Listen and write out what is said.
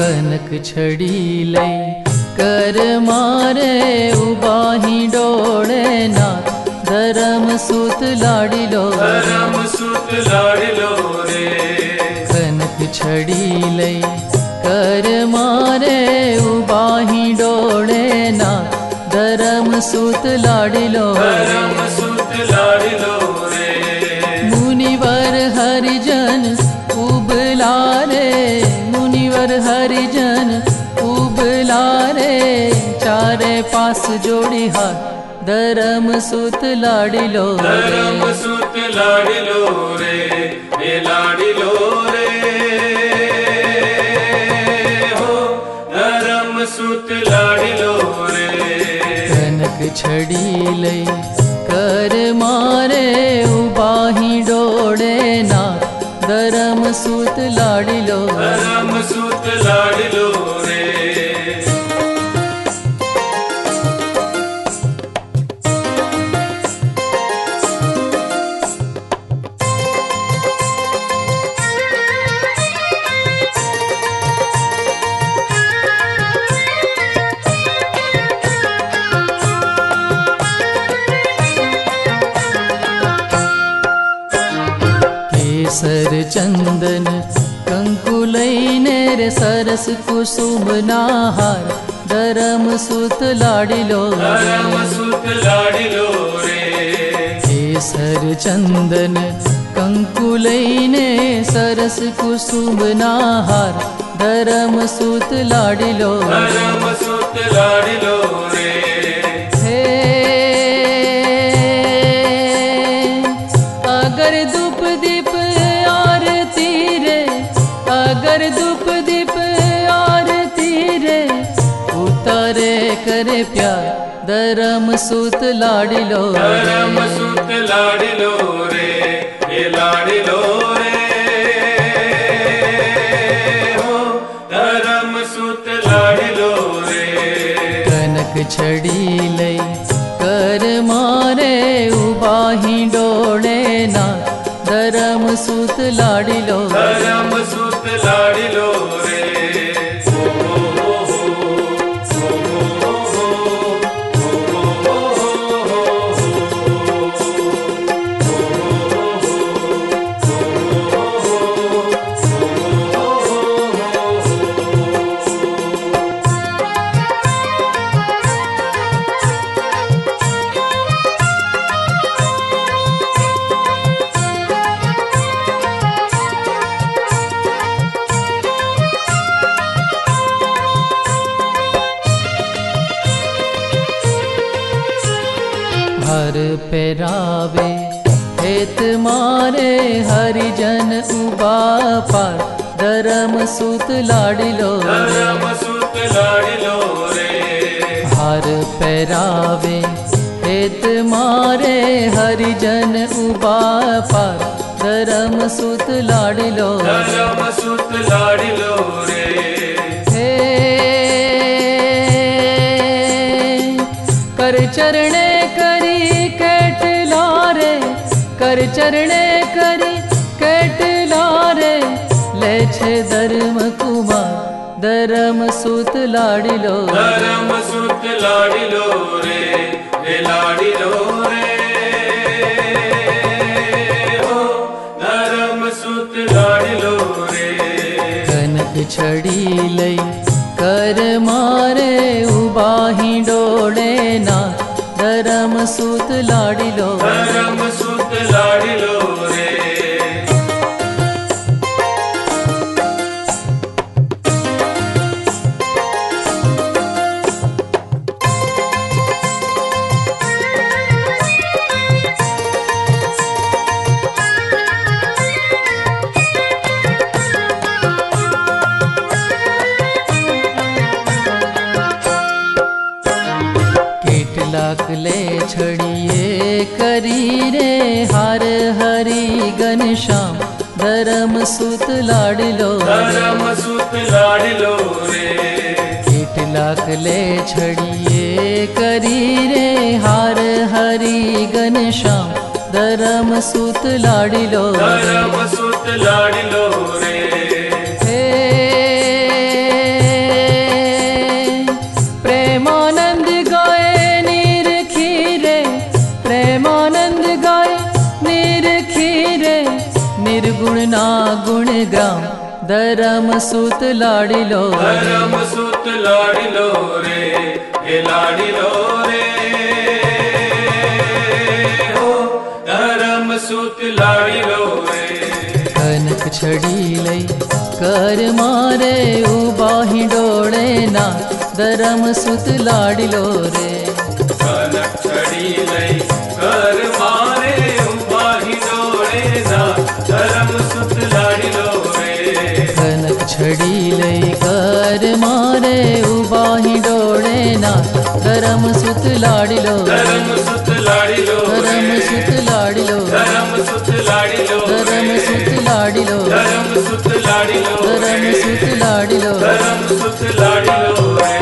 कनक छड़ी लै कर मारे उबाही डोळे ना धरम सुत लाडी लो कनक छड़ी लै कर मारे उबाही छीलारेाहि डोळना धरम सुत लाडिलो धरम सुत लाडीलो रे। मुनिवर हरिजन मारे पास जोडी हार धरम सुत लाडी लो धर्मी धर्म सुत लाडि लो कनक छडीले कर मारे उबाही डोडे ना। धरम धर्मसूत लाडी लो रे। सर्चन्दन अंकुलने रे सरस कुसुमहार धरम सुत लाडिलो हे सर चन्दन अंकुलै ने सरस कुसुमहार धर्मसुत लाडिलो रे सारे करे प्यार। धर्म सूत लाड़ी लो धर्म सूत लाड़ी लो रे ये लाड़ी लो रे। हो धर्म सूत लाड़ी लो रे। कनक छड़ी ले कर मारे उबाही डोले ना। धर्म सूत लाड़ी लो धर्म सूत फेरावे हेत मारे हरिजन उबा पार। धरम सुत लाडिलो धरम सुत लाडिलो रे हर फेरावे हेत मारे हरिजन उबापा धरम सुत लाडिलो धरम सुत लाडिलो रे चरणे कर कर चरणे करी केटलारे ले छे धर्म कुमार धर्म सुत लाडिलो धर्म सुत लाडिलो रे रे लाडिलो रे। छड़ी लई कर मारे उबाही डोड़े ना। धर्म सुत लाडिलो धर्म सुत लाख ले छड़िए करी रे હરી ઘનશ્યામ ધરમ સૂત લાડલો ધરમ સુત લાડલો રે કેટલાક લે છડીએ કરી રે હાર હરી ઘનશ્યામ ધરમ સૂત લાડીલો ધરમ સુત લાડલો રે ग्राम धरम सुत लाड़ी लो धरम सुत लाड़ी लो रे ये लाड़ी लो रे। हो धरम सुत लाड़ी लो रे। कनक छड़ी लई कर मारे उबाही डोड़े ना। धरम सुत लाड़ी लो रे। कनक छड़ी लई कर मारे उबाही डोळे ना। धरम घडी कर मारे उबाही डोळे ना। धरम सुत लाडिलो धरम सुत लाडिलो धरम सुत लाडिलो धरम सुत लाडिलो धरम सुत लाडिलो धरम सुत लाडिलो धरम सुत लाडिलो धरम सुत लाडिलो